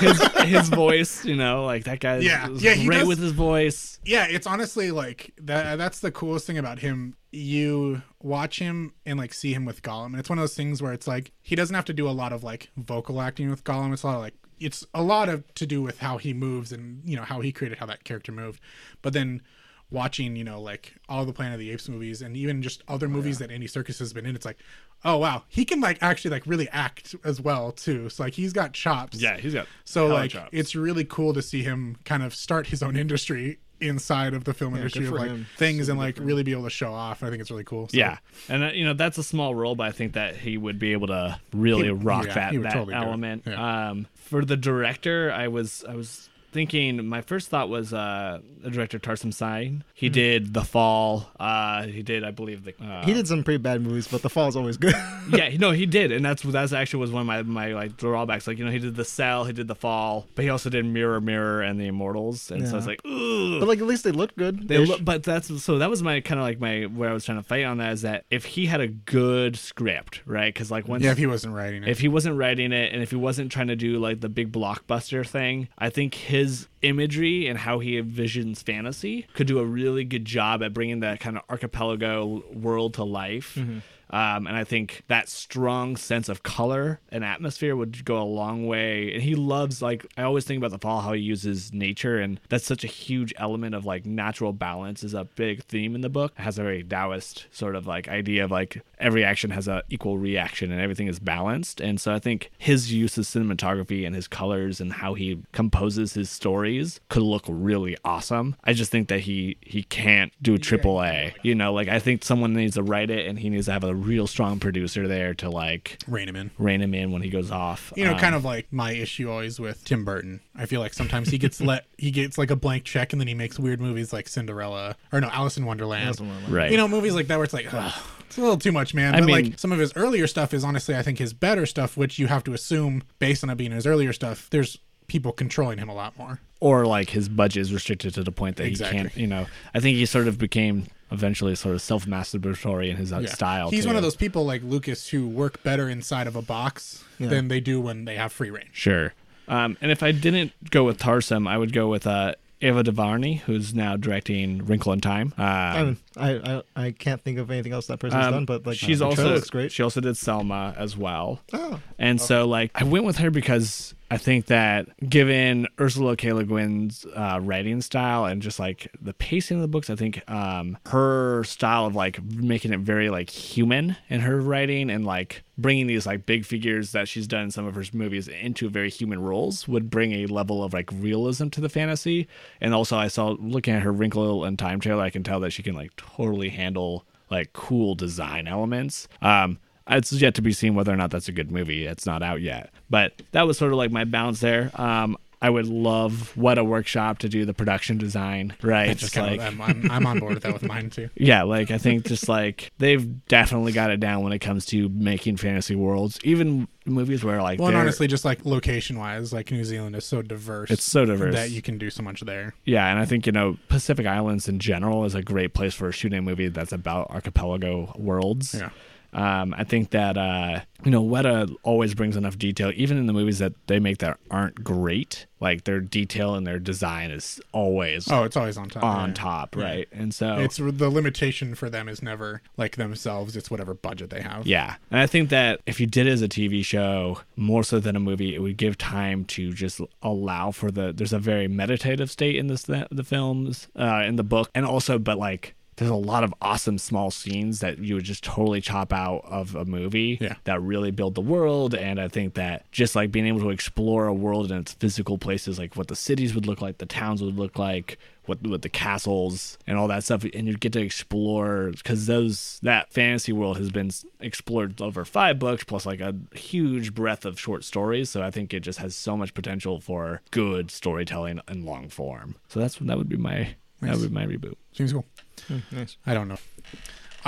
his his voice, you know, like that guy. Yeah. is Yeah, great does- with his voice. yeah, it's honestly like that. That's the coolest thing about him. You watch him and like see him with Gollum, and it's one of those things where it's like he doesn't have to do a lot of like vocal acting with Gollum. It's a lot of like it's a lot of to do with how he moves and you know how he created how that character moved. But then watching, you know, like all the Planet of the Apes movies and even just other oh, movies that Andy Serkis has been in, it's like, oh wow, he can like actually like really act as well too. So like he's got chops. Yeah, he's got So like chops. it's really cool to see him kind of start his own industry inside of the film industry of like him. things and like really be able to show off. I think it's really cool. So, Yeah, and uh, you know that's a small role, but I think that he would be able to really He- rock yeah, that that totally element. Yeah. Um, for the director, I was I was thinking. My first thought was uh, the director Tarsem Singh. He Mm-hmm. did The Fall. Uh, he did, I believe, the. Uh, He did some pretty bad movies, but The Fall's always good. yeah, no, he did, and that's that's actually was one of my my like drawbacks. Like you know, he did The Cell, he did The Fall, but he also did Mirror Mirror and The Immortals, and so Yeah. it's like, ugh. but like at least they look good. They look, but that's so that was my kind of like my where I was trying to fight on that is that if he had a good script, right? Because like once Yeah, if he wasn't writing it. if he wasn't writing it and if he wasn't trying to do like the big blockbuster thing, I think his imagery and how he envisions fantasy could do a really good job at bringing that kind of archipelago world to life. Mm-hmm. Um, and I think that strong sense of color and atmosphere would go a long way. And he loves, like, I always think about the fall, how he uses nature. And that's such a huge element of like natural balance is a big theme in the book. It has a very Taoist sort of like idea of like every action has a equal reaction and everything is balanced. And so I think his use of cinematography and his colors and how he composes his stories could look really awesome. I just think that he he can't do a triple A. You know, like I think someone needs to write it and he needs to have a real strong producer there to like rein him in. rein him in when he goes off. You know, Um, kind of like my issue always with Tim Burton. I feel like sometimes he gets let he gets like a blank check and then he makes weird movies like Cinderella or no Alice in Wonderland. right. You know, movies like that where it's like, ugh, it's a little too much, man. I But mean- like some of his earlier stuff is honestly, I think his better stuff, which you have to assume based on it being his earlier stuff. There's people controlling him a lot more. or like his budget is restricted to the point that Exactly. he can't. You know, I think he sort of became eventually sort of self-masturbatory in his uh, Yeah. style. He's too. one of those people like Lucas who work better inside of a box Yeah. than they do when they have free range. Sure. Um, and if I didn't go with Tarsem, I would go with uh, Ava DuVernay, who's now directing Wrinkle in Time. Um, I, I, I can't think of anything else that person's um, done, but like she's also looks great. she also did Selma as well. Oh, And so, like, I went with her because I think that given Ursula K. Le Guin's uh, writing style and just like the pacing of the books, I think um, her style of like making it very like human in her writing and like bringing these like big figures that she's done in some of her movies into very human roles would bring a level of like realism to the fantasy. And also, I saw looking at her Wrinkle and Time trailer, I can tell that she can like totally handle like cool design elements. Um, it's yet to be seen whether or not that's a good movie. It's not out yet. But that was sort of like my balance there. Um, I would love Weta Workshop to do the production design, right? Just like of, I'm, I'm, I'm on board with that with mine too. yeah, like I think just like they've definitely got it down when it comes to making fantasy worlds. Even movies where like Well, and honestly, just like location wise, like New Zealand is so diverse. It's so diverse. that you can do so much there. Yeah, and I think you know Pacific Islands in general is a great place for shooting a movie that's about archipelago worlds. Yeah. Um, I think that uh, you know Weta always brings enough detail, even in the movies that they make that aren't great. Like their detail and their design is always Oh, it's always on top. on yeah. top, Yeah. right? And so It's the limitation for them is never like themselves. It's whatever budget they have. Yeah. And I think that if you did it as a TV show, more so than a movie, it would give time to just allow for the there's a very meditative state in this the films, uh, in the book. And also but like there's a lot of awesome small scenes that you would just totally chop out of a movie Yeah. that really build the world. And i think that just like being able to explore a world in its physical places like what the cities would look like the towns would look like what what the castles and all that stuff and you get to explore because those that fantasy world has been explored over five books plus like a huge breadth of short stories. So i think it just has so much potential for good storytelling in long form. So that's that would be my that would be my reboot. Seems cool. Hmm, nice. I don't know.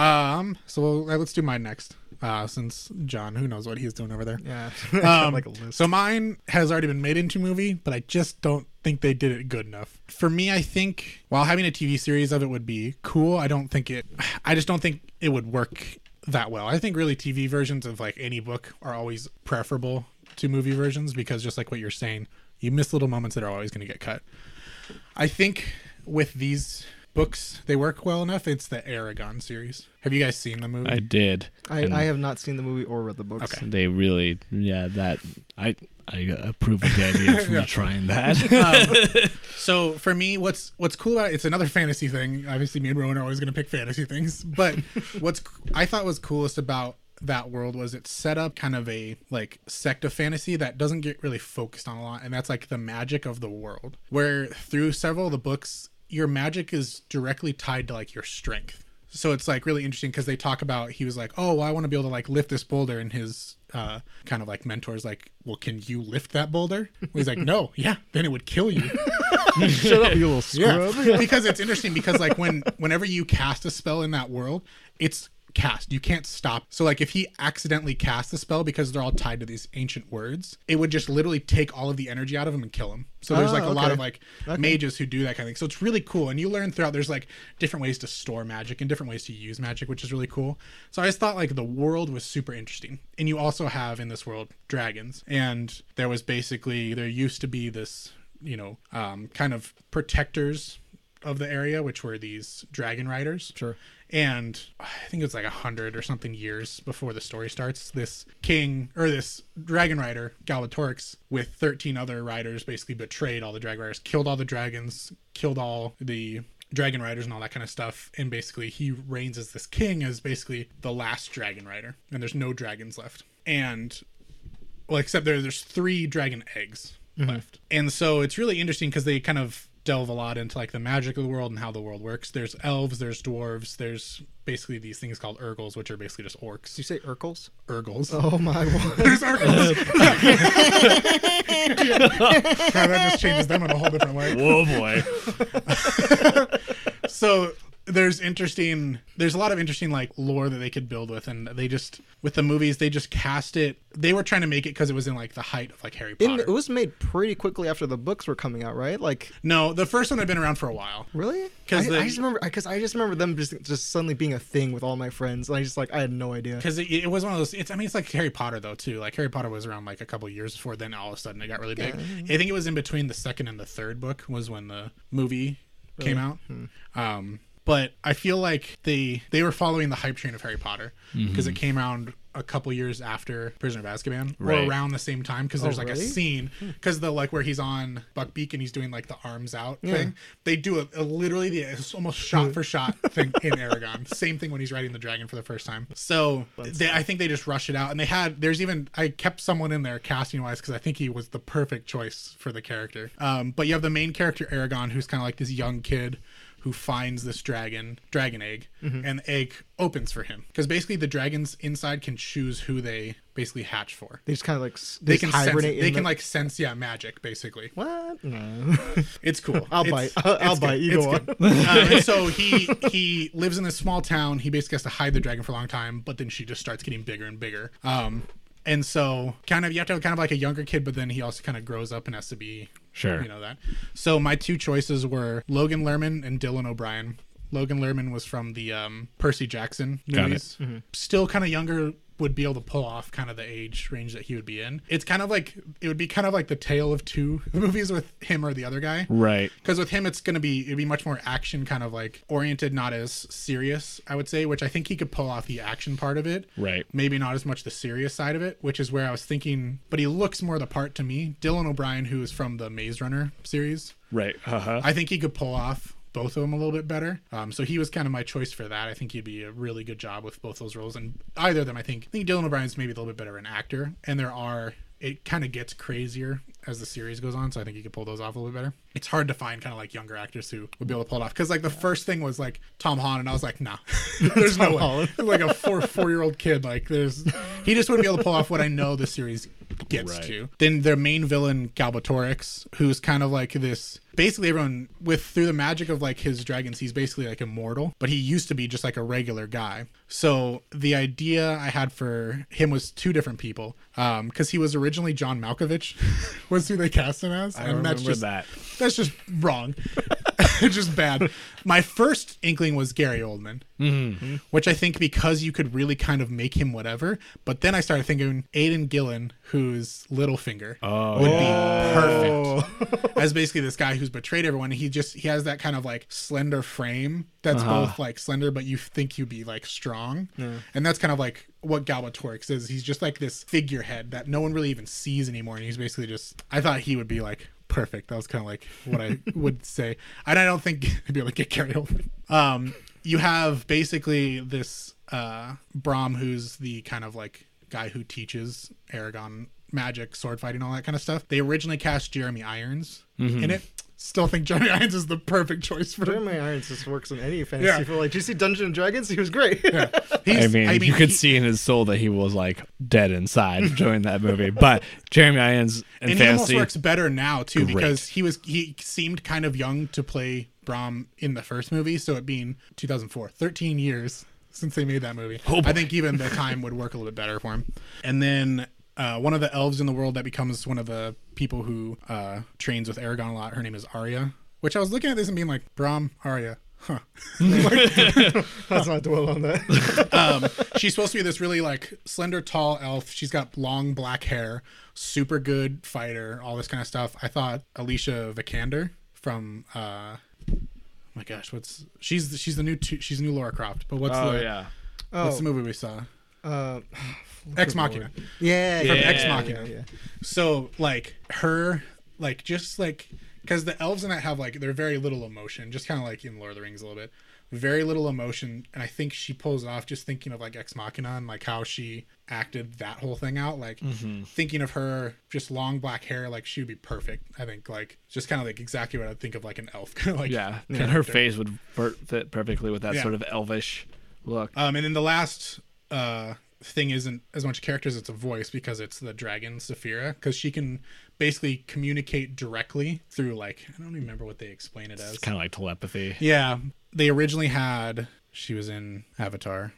Um. So uh, let's do mine next. Uh, since John, who knows what he's doing over there. Yeah, Um, like a list. So mine has already been made into movie, but I just don't think they did it good enough. For me, I think while having a TV series of it would be cool, I don't think it. I just don't think it would work that well. I think really TV versions of like any book are always preferable to movie versions because just like what you're saying, you miss little moments that are always going to get cut. I think with these books they work well enough. It's the Eragon series. Have you guys seen the movie? I did. I, I have not seen the movie or read the books. Okay. They really, yeah, that I I approve of the idea of Yeah. trying that. Um, so for me, what's what's cool about it, it's another fantasy thing. Obviously, me and Rowan are always going to pick fantasy things, but what's I thought was coolest about that world was it set up kind of a like sect of fantasy that doesn't get really focused on a lot, and that's like the magic of the world. Where through several of the books, your magic is directly tied to like your strength. So it's like really interesting because they talk about he was like, oh, well, I want to be able to like lift this boulder, and his uh, kind of like mentors like, well, can you lift that boulder? He's like, no, yeah, then it would kill you. Shut up, you little scrub. Yeah, because it's interesting because like when whenever you cast a spell in that world, it's cast. You can't stop. So like if he accidentally casts the spell because they're all tied to these ancient words, it would just literally take all of the energy out of him and kill him. So there's Ah, like a lot of like mages who do that kind of thing. So it's really cool. And you learn throughout there's like different ways to store magic and different ways to use magic, which is really cool. So I just thought like the world was super interesting. And you also have in this world dragons. And there was basically there used to be this, you know, um, kind of protectors of the area, which were these dragon riders. Sure. And I think it was like a hundred or something years before the story starts. This king or this dragon rider, Galbatorix, with thirteen other riders, basically betrayed all the dragon riders, killed all the dragons, killed all the dragon riders and all that kind of stuff. And basically, he reigns as this king as basically the last dragon rider, and there's no dragons left. And well, except there, there's three dragon eggs mm-hmm. left. And so it's really interesting because they kind of delve a lot into like the magic of the world and how the world works. There's elves, there's dwarves, there's basically these things called urgals, which are basically just orcs. Did you say Urkels? Urgals. Oh my word. There's urgals. Yeah, that just changes them in a whole different way. Whoa, boy. so there's interesting there's a lot of interesting like lore that they could build with and they just with the movies they just cast it they were trying to make it because it was in like the height of like harry potter it was made pretty quickly after the books were coming out, right? Like, no the first one had been around for a while really? 'Cause I, I just remember because I just remember them just just suddenly being a thing with all my friends. And I just like I had no idea. because it, it was one of those it's i mean it's like harry potter though too like harry potter was around like a couple years before then all of a sudden it got really big i think it was in between the second and the third book was when the movie came out um but i feel like they they were following the hype train of harry potter because it came out a couple years after prisoner of azkaban Right. or around the same time because there's like a scene because the like where he's on buckbeak and he's doing like the arms out Yeah. thing. They do a, a literally the it's almost shot for shot thing in eragon. Same thing when he's riding the dragon for the first time. So they, i think they just rush it out and they had there's even i kept someone in there casting wise because i think he was the perfect choice for the character. Um, but you have the main character eragon who's kind of like this young kid who finds this dragon dragon egg and the egg opens for him because basically the dragons inside can choose who they basically hatch for They just kind of like they can sense, hibernate. they in can like sense yeah magic basically what? No. it's cool I'll It's- bite. I'll, I'll bite. You It's go on. uh, so he he lives in this small town. He basically has to hide the dragon for a long time, but then she just starts getting bigger and bigger. Um, and so kind of you have to have kind of like a younger kid, but then he also kind of grows up and has to be Sure. you know that. So my two choices were Logan Lerman and Dylan O'Brien. Logan Lerman was from the um, Percy Jackson Got it. movies. Still kind of younger, would be able to pull off kind of the age range that he would be in. It's kind of like it would be kind of like the tale of two movies with him or the other guy. Right. Because with him, it's going to be it'd be much more action, kind of like oriented, not as serious. I would say, which I think he could pull off the action part of it. Right. Maybe not as much the serious side of it, which is where I was thinking. But he looks more the part to me. Dylan O'Brien, who is from the Maze Runner series, Right. Uh-huh. I think he could pull off both of them a little bit better. Um, so he was kind of my choice for that. I think he'd be a really good job with both those roles, and either of them, I think. I think Dylan O'Brien's maybe a little bit better an actor, and there are. It kind of gets crazier as the series goes on, so I think he could pull those off a little bit better. It's hard to find kind of like younger actors who would be able to pull it off because like the first thing was like Tom Holland, and I was like, nah, there's no way. Like a four four year old kid, like there's he just wouldn't be able to pull off what I know the series gets Right. to. Then their main villain Galbatorix, who's kind of like this. Basically, everyone with through the magic of like his dragons, he's basically like immortal. But he used to be just like a regular guy. So the idea I had for him was two different people, because he was originally John Malkovich, was who they cast him as, I remember just that. that's just wrong. it's just bad. My first inkling was Gary Oldman, Mm-hmm. which I think because you could really kind of make him whatever. But then I started thinking Aidan Gillen, who's Littlefinger, Oh, would be perfect. as basically this guy who's betrayed everyone. He just he has that kind of like slender frame that's Uh-huh. both like slender, but you think you'd be like strong, and that's kind of like what Galbatorix is. He's just like this figurehead that no one really even sees anymore, and he's basically just. I thought he would be like perfect. That was kind of like what I would say, and I don't think he'd be able to get carried over. Um, you have basically this uh Brom, who's the kind of like guy who teaches Eragon magic, sword fighting, all that kind of stuff. They originally cast Jeremy Irons in it. Still think Jeremy Irons is the perfect choice for Jeremy Irons just works in any fantasy Yeah. film. Like, did you see Dungeons and Dragons? He was great. He's, I mean, you could he- see in his soul that he was like dead inside during that movie. But Jeremy Irons in and he almost fantasy, works better now too Great. because he was he seemed kind of young to play Brom in the first movie. So it being 2004, 13 years since they made that movie. Oh. I think even the time would work a little bit better for him. And then uh, one of the elves in the world that becomes one of the people who uh, trains with Eragon a lot. Her name is Arya. Which I was looking at this and being like, Brom, Arya, huh? Let's not dwell on that. um, she's supposed to be this really like slender, tall elf. She's got long black hair, super good fighter, all this kind of stuff. I thought Alicia Vikander from uh, oh my gosh, what's she's she's the new two, she's the new Lara Croft. But what's oh the yeah, what's the Oh, movie we saw? Uh, Ex Machina. yeah, From yeah, Ex Machina. Yeah, yeah. So like her, like just like because the elves in that have like they're very little emotion, just kind of like in Lord of the Rings a little bit, very little emotion, and I think she pulls it off just thinking of like Ex Machina and like how she acted that whole thing out, like thinking of her just long black hair, like she would be perfect. I think like just kind of like exactly what I'd think of like an elf, kind of like yeah. And her face would fit perfectly with that Yeah. sort of elvish look. Um, and then the last uh, thing isn't as much characters; it's a voice because it's the dragon Saphira, because she can basically communicate directly through like I don't even remember what they explain it as. It's kind of like telepathy. Yeah, they originally had she was in Avatar,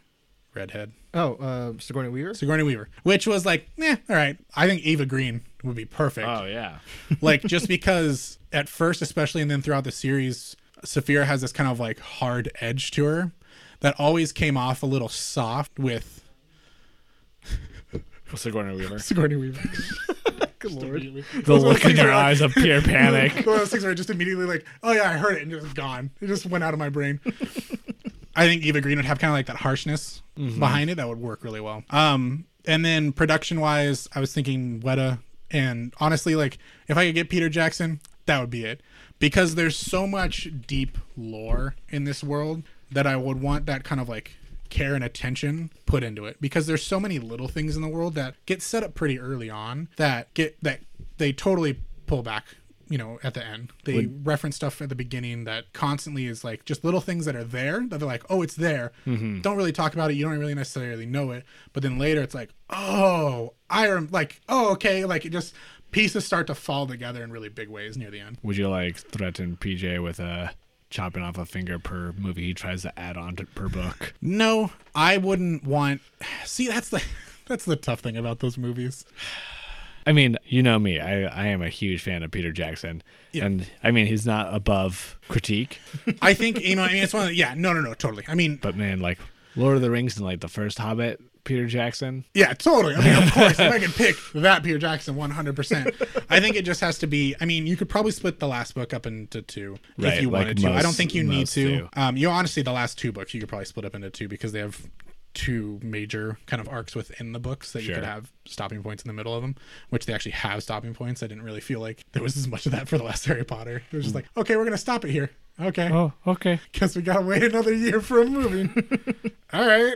redhead Oh, uh, Sigourney Weaver. Sigourney Weaver, which was like, eh, all right. I think Eva Green would be perfect. Oh yeah, like just because at first especially and then throughout the series Saphira has this kind of like hard edge to her that always came off a little soft with Sigourney Weaver. Sigourney Weaver. Good lord. The look in your eyes of pure panic. One of those things where I just immediately like, oh yeah, I heard it and just gone. It just went out of my brain. I think Eva Green would have kind of like that harshness behind it that would work really well. Um, and then production wise, I was thinking Weta, and honestly, like if I could get Peter Jackson, that would be it, because there's so much deep lore in this world that I would want that kind of like care and attention put into it. Because there's so many little things in the world that get set up pretty early on that get that they totally pull back you know at the end. They reference stuff at the beginning that constantly is like just little things that are there that they're like oh it's there. Don't really talk about it. You don't really necessarily know it. But then later it's like oh i am like oh okay. Like it just pieces start to fall together in really big ways near the end. Would you like threaten PJ with uh, chopping off a finger per movie he tries to add on to per book? no i wouldn't want see that's the that's the tough thing about those movies I mean, you know me. I I am a huge fan of Peter Jackson, Yeah. and I mean he's not above critique. i think you know i mean it's one of the, yeah no no no totally i mean But man, like Lord of the Rings and like the first Hobbit, Peter Jackson. Yeah, totally. I mean, of course, if I could pick that Peter Jackson 100%. I think it just has to be, I mean, you could probably split the last book up into two Right, if you like wanted to. I don't think you need to. Um, you honestly, the last two books you could probably split up into two because they have two major kind of arcs within the books that you could have stopping points in the middle of them, which they actually have stopping points. I didn't really feel like there was as much of that for the last Harry Potter. It was just like, okay, we're going to stop it here. Okay Oh, okay. guess we gotta wait another year for a movie. All right.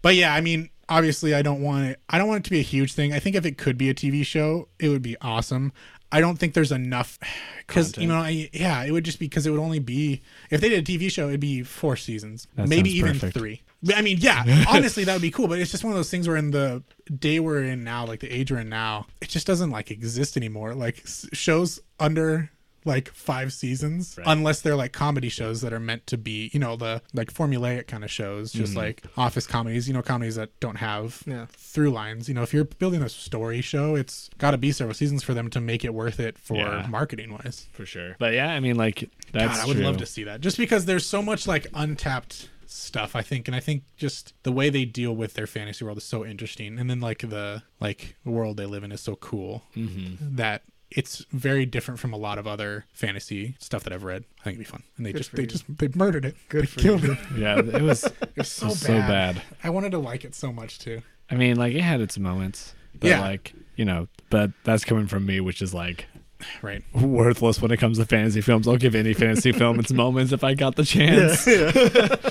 But yeah, I mean, obviously I don't want it I don't want it to be a huge thing. I think if it could be a TV show, it would be awesome. I don't think there's enough because you know, I, yeah, it would just be because it would only be if they did a TV show, it'd be four seasons, That maybe even perfect. three. I mean, yeah, honestly, that would be cool. But it's just one of those things where in the day we're in now, like the age we're in now, it just doesn't like exist anymore. Like shows under like five seasons, Right. unless they're like comedy shows that are meant to be, you know, the like formulaic kind of shows, Mm-hmm. just like office comedies, you know, comedies that don't have Yeah. through lines. You know, if you're building a story show, it's got to be several seasons for them to make it worth it for Yeah. marketing wise. For sure. But yeah, I mean, like that's God, I would true. love to see that. Just because there's so much like untapped stuff, I think, and I think just the way they deal with their fantasy world is so interesting, and then like the like world they live in is so cool Mm-hmm. that it's very different from a lot of other fantasy stuff that I've read. I think it'd be fun. And they Good just they you. just they murdered it. Good they for killed you. it. Yeah, it was It was so, so bad. bad. I wanted to like it so much too. I mean, like it had its moments, but Yeah. like you know, but that's coming from me, which is like Right. worthless when it comes to fantasy films. I'll give any fantasy film its moments if I got the chance.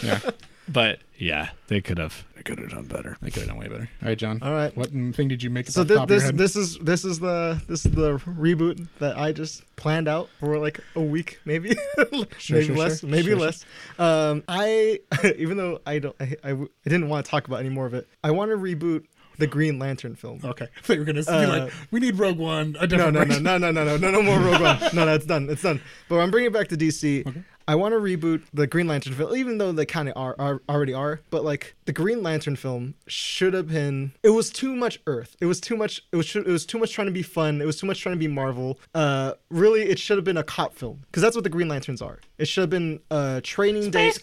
Yeah. But yeah, they could have they could have done better. They could have done way better. All right, John. All right. What thing did you make? So off the this of your this head? this is this is the this is the reboot that I just planned out for like a week, maybe, Sure, maybe sure, less, sure. maybe Sure, less. Um, I even though I don't, I, I, I didn't want to talk about any more of it. I want to reboot the Green Lantern film. Okay. I thought you were gonna be Uh, like, we need Rogue One. A No, different no, no, no, no, no, no, no, no more Rogue One. No, no, it's done. It's done. But I'm bringing it back to DC. Okay. I want to reboot the Green Lantern film, even though they kind of are, are already are. But like the Green Lantern film should have been. It was too much Earth. It was too much. It was. It was too much trying to be fun. It was too much trying to be Marvel. Uh, really, it should have been a cop film because that's what the Green Lanterns are. It should have been a training day.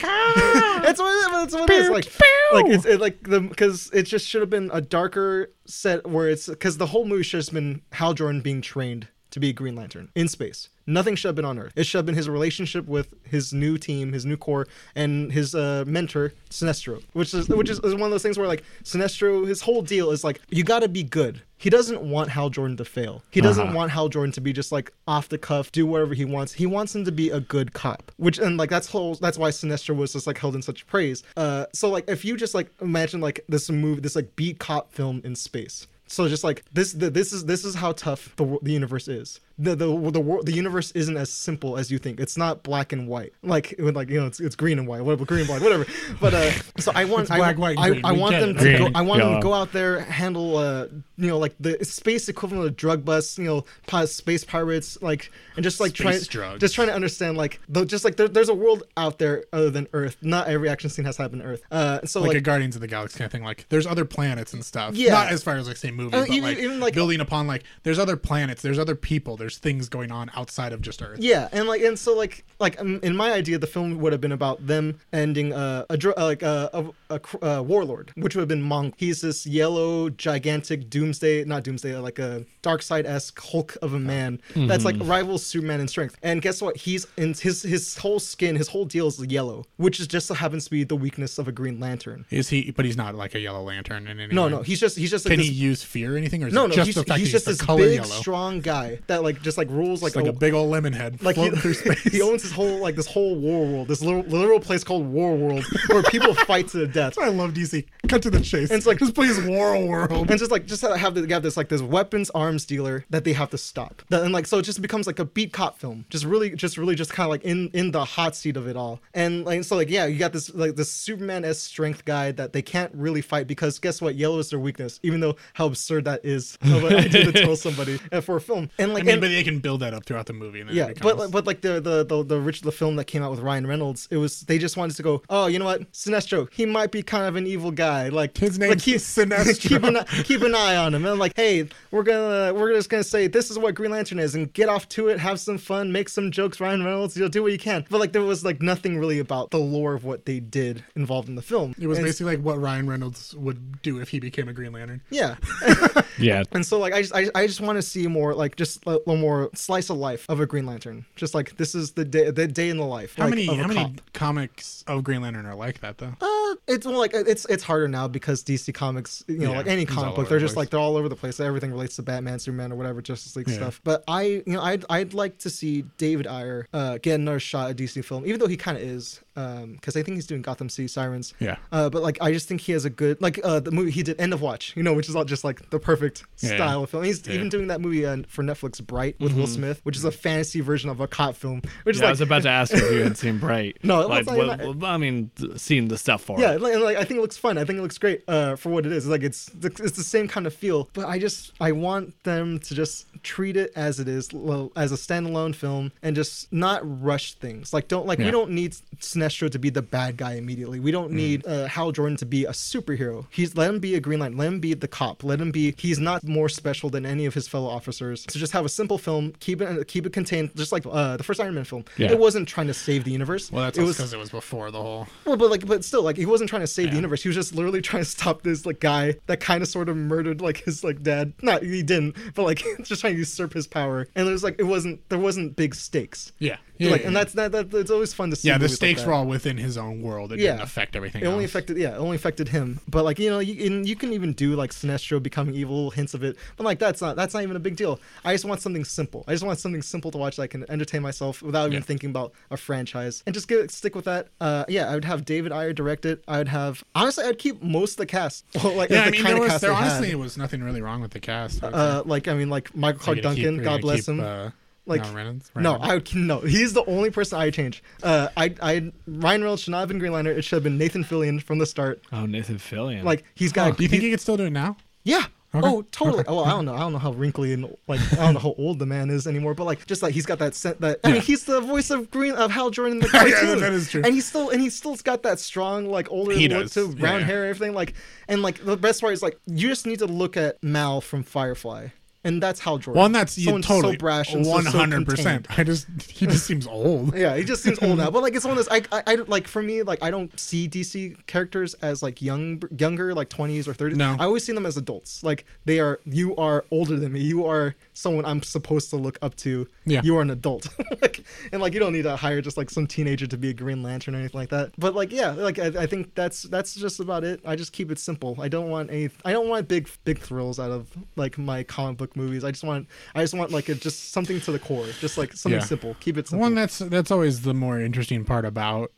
That's what, that's what it is. Like, like it's it, like the because it just should have been a darker set where it's because the whole movie should have been Hal Jordan being trained to be a Green Lantern in space. Nothing should have been on Earth. It should have been his relationship with his new team, his new corps, and his uh, mentor Sinestro, which is which is, is one of those things where like Sinestro, his whole deal is like you got to be good. He doesn't want Hal Jordan to fail. He doesn't Uh-huh. want Hal Jordan to be just like off the cuff, do whatever he wants. He wants him to be a good cop. Which and like that's whole that's why Sinestro was just like held in such praise. Uh so like if you just like imagine like this movie this like beat cop film in space. So just like this, this is this is how tough the the universe is. The the the world the universe isn't as simple as you think. It's not black and white. Like it would like you know it's, it's green and white, whatever, green and black, whatever. But uh, so I want black, I, white, I, green. I want them it. to go. I want them to go out there handle uh you know like the space equivalent of drug busts. You know, space pirates like and just like trying Space drugs. just trying to understand like though just like there, there's a world out there other than Earth. Not every action scene has to on Earth. Uh, so like, like a Guardians of the Galaxy kind of thing. Like there's other planets and stuff. Yeah. Not as far as like say movie, Uh, but even- like, even, like- building upon like there's other planets, there's other people, there's things going on outside of just Earth. Yeah, and like and so like like um, in my idea, the film would have been about them ending uh, a dr- uh, like a, a, a cr- uh, warlord, which would have been Monk. He's this yellow, gigantic doomsday, not doomsday, like a dark side esque Hulk of a man that's like rivals Superman in strength. And guess what? He's in his his whole skin, his whole deal is yellow, which is just so happens to be the weakness of a Green Lantern. Is he? But he's not like a Yellow Lantern in any. No, way. no, he's just he's just like Can this, he use fear or anything, or is no, it no, just he's, the fact he's that just he's this color big, yellow? strong guy that like just like rules like like a big old lemon head like he, through space. he owns his whole like this whole war world, this little literal place called War World where people fight to the death. I love DC. Cut to the chase. And it's like- just please War World. And just like just have to have this like this weapons arms dealer that they have to stop. And like so it just becomes like a beat cop film. Just really just really just kind of like in in the hot seat of it all. And like so like yeah, you got this like this Superman s strength guy that they can't really fight because guess what? Yellow is their weakness. Even though how absurd that is of an idea to tell somebody uh, for a film. And I like mean, and- but they can build that up throughout the movie. And then yeah, it but but like the the the the rich the film that came out with Ryan Reynolds, it was they just wanted to go, oh, you know what, Sinestro, he might be kind of an evil guy. Like His like, name's keep, Sinestro. keep an eye- keep an eye on him, and like, hey, we're gonna we're just gonna say this is what Green Lantern is, and get off to it, have some fun, make some jokes, Ryan Reynolds, you know, do what you can. But like there was like nothing really about the lore of what they did involved in the film. it was And- basically like what Ryan Reynolds would do if he became a Green Lantern. yeah. Yeah. And so like I just I, I just want to see more like just a little more slice of life of a Green Lantern. Just like this is the day the day in the life. How like, many how many comics of Green Lantern are like that though? Uh, it's well, like it's it's harder now because DC Comics, you know, Yeah, like any comic book, they're the just place. like they're all over the place. Everything relates to Batman, Superman, or whatever, Justice League Yeah. stuff. But I, you know, I'd I'd like to see David Ayer uh, get another shot at DC film, even though he kind of is, because I think he's doing Gotham City Sirens. Yeah. Uh, but like I just think he has a good like uh the movie he did End of Watch, you know, which is all just like the perfect Yeah. style of film. He's Yeah. even doing that movie uh, for Netflix, Bright, with Will Smith, which is a fantasy version of a cop film, which is Yeah, I was about to ask if you had seen Bright. No, like, it's not- well, I mean, seen the stuff for Yeah, it. like, like I think it looks fun. I think it looks great uh, for what it is. Like it's it's the same kind of feel, but I just I want them to just treat it as it is, lo- as a standalone film, and just not rush things. Like don't like we don't need Sinestro to be the bad guy immediately. We don't need uh, Hal Jordan to be a superhero. He's let him be a Green Lantern. Let him be the cop. Let him be. He's not more special than any of his fellow officers. So just have a simple simple film. Keep it keep it contained, just like uh, the first Iron Man film. Yeah. It wasn't trying to save the universe. Well, that's it was because it was before the whole. well, but like, but still, like, he wasn't trying to save the universe. He was just literally trying to stop this like guy that kind of sort of murdered like his like dad. Not he didn't, but like just trying to usurp his power. And it was like it wasn't there wasn't big stakes. Yeah. Like, and that's that, that it's always fun to see. yeah. The movies like stakes were all within his own world. It Yeah. didn't affect everything. It only else. affected, yeah, it only affected him. But like you know, you you can even do like Sinestro becoming evil, hints of it. But like that's not that's not even a big deal. I just want something simple. I just want something simple to watch that I can entertain myself without even Yeah. thinking about a franchise and just get stick with that. Uh, yeah, I would have David Ayer direct it. I would have honestly, I'd keep most of the cast. Well, like Yeah, I mean, kind there was there they had. honestly was nothing really wrong with the cast. Uh, like I mean, like Michael Clarke gonna keep- Duncan, God bless keep, him. Uh, like Ryan Reynolds? no, Ryan I would no. He's the only person I change. Uh, I, I, Ryan Reynolds should not have been Green Lantern. It should have been Nathan Fillion from the start. Oh, Nathan Fillion. Like he's got. Reynolds. Do you think he could still do it now? Yeah. Okay. Oh, totally. Okay. Well, I don't know. I don't know how wrinkly and like I don't know how old the man is anymore. But like, just like he's got that scent. That I mean, Yeah. he's the voice of Green of Hal Jordan in the cartoon. Yeah, that is true. And he's still and he's still's got that strong like older He look does. to brown Yeah. hair and everything. Like and like the best part is like you just need to look at Mal from Firefly. And that's Hal Jordan. And that's you totally so brash and so one hundred percent. I just he just seems old. Yeah, he just seems old now. But like, it's one of those. I, I, I like for me, like I don't see DC characters as like young, younger, like twenties or thirties. No. I always see them as adults. Like they are. You are older than me. You are someone I'm supposed to look up to. Yeah. You are an adult. like, and like you don't need to hire just like some teenager to be a Green Lantern or anything like that. But like, yeah, like I, I think that's that's just about it. I just keep it simple. I don't want any. I don't want big big thrills out of like my comic book movies. I just want. I just want like a, just something to the core. Just like something Yeah. simple. Keep it simple. One that's that's always the more interesting part about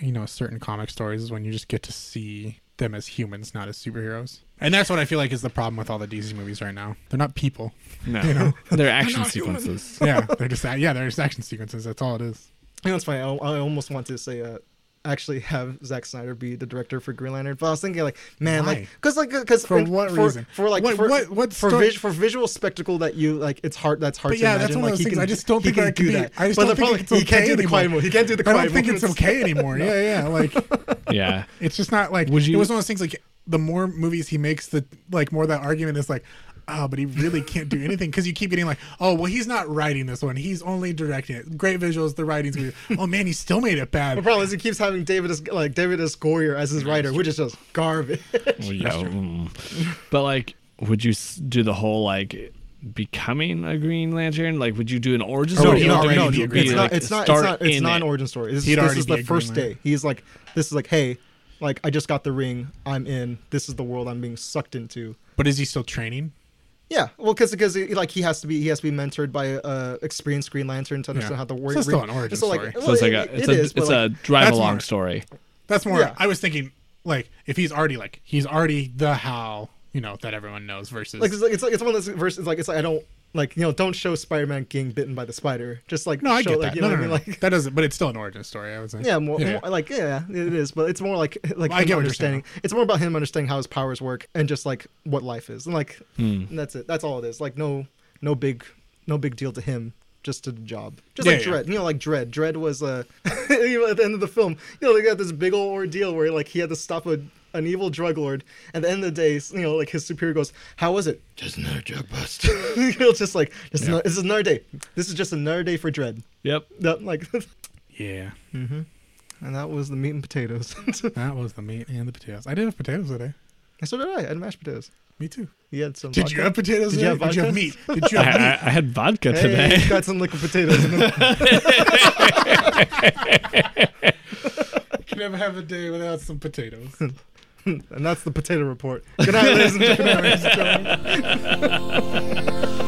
you know certain comic stories is when you just get to see them as humans, not as superheroes. And that's what I feel like is the problem with all the DC movies right now. They're not people. no, you know. they're action not human. sequences. Yeah, they're just yeah, they're just action sequences. That's all it is. You know, it's funny. I, I almost want to say, uh, actually have Zack Snyder be the director for Green Lantern, but I was thinking, like, man, Why? like, because, like, because For what reason? For like, What- for what- what for, vis- for visual spectacle that you like, it's hard. That's hard But to yeah, imagine. that's one of those things can, I just don't think can I can do be- that. I just but don't think problem- it's okay he can't do the quiet anymore. mode. He can't do the I don't think it's okay anymore. Yeah, yeah. Like Yeah. it's just not like Would you- it was one of those things like the more movies he makes the like more that argument is like oh but he really can't do anything because you keep getting like oh well he's not writing this one he's only directing it great visuals the writing's weird oh man he still made it bad. The bad problem is he keeps having David as like David S. Goyer as his writer, which is just garbage. Well, yeah, mm. But like, would you do the whole like becoming a Green Lantern? Like, would you do an origin Or story? would he or already would be Green it's not. like, It's not. It's not. It's not an origin story. This, is- this is the first day. He's like, this is like, hey, like I just got the ring. I'm in. This is the world I'm being sucked into. but is he still training Yeah, well, because because like he has to be he has to be mentored by a uh, experienced Green Lantern to understand Yeah. how the work. So it's still an origin story. So it's like a, it's a, it's a drive along more- story. that's more Yeah. I was thinking like if he's already like he's already the Hal you know that everyone knows versus like it's like it's like it's one of those verses. Like it's like I don't like you know don't show Spider-Man getting bitten by the spider. Just like no I show, get like, that You no know no, what no, I mean? Like that doesn't but it's still an origin story I would say yeah, more, Yeah. more like yeah, it is. But it's more like like I him get what you're understanding. It's more about him understanding how his powers work and just like what life is and like Hmm. and that's it. That's all it is. Like no no big no big deal to him. Just to the job, just Yeah, like yeah. Dredd, you know, like Dredd. Dredd was uh, you at the end of the film, you know, they got this big old ordeal where like he had to stop a an evil drug lord. At the end of the day, you know, like his superior goes, "How was it? Just another drug bust." you know, just like just Yeah. another, this is another day. This is just another day for Dredd. Yep. That, like, yeah Mm-hmm. and that was the meat and potatoes. that was the meat and the potatoes I did have potatoes today so did I. I had mashed potatoes. me too You had some. Did you have potatoes? Did you today? have Did you have meat? Did you I, have meat? I, I had vodka Hey, today. you got some liquid potatoes. In them. Can never have a day without some potatoes. and that's the potato report. Good night, ladies and gentlemen.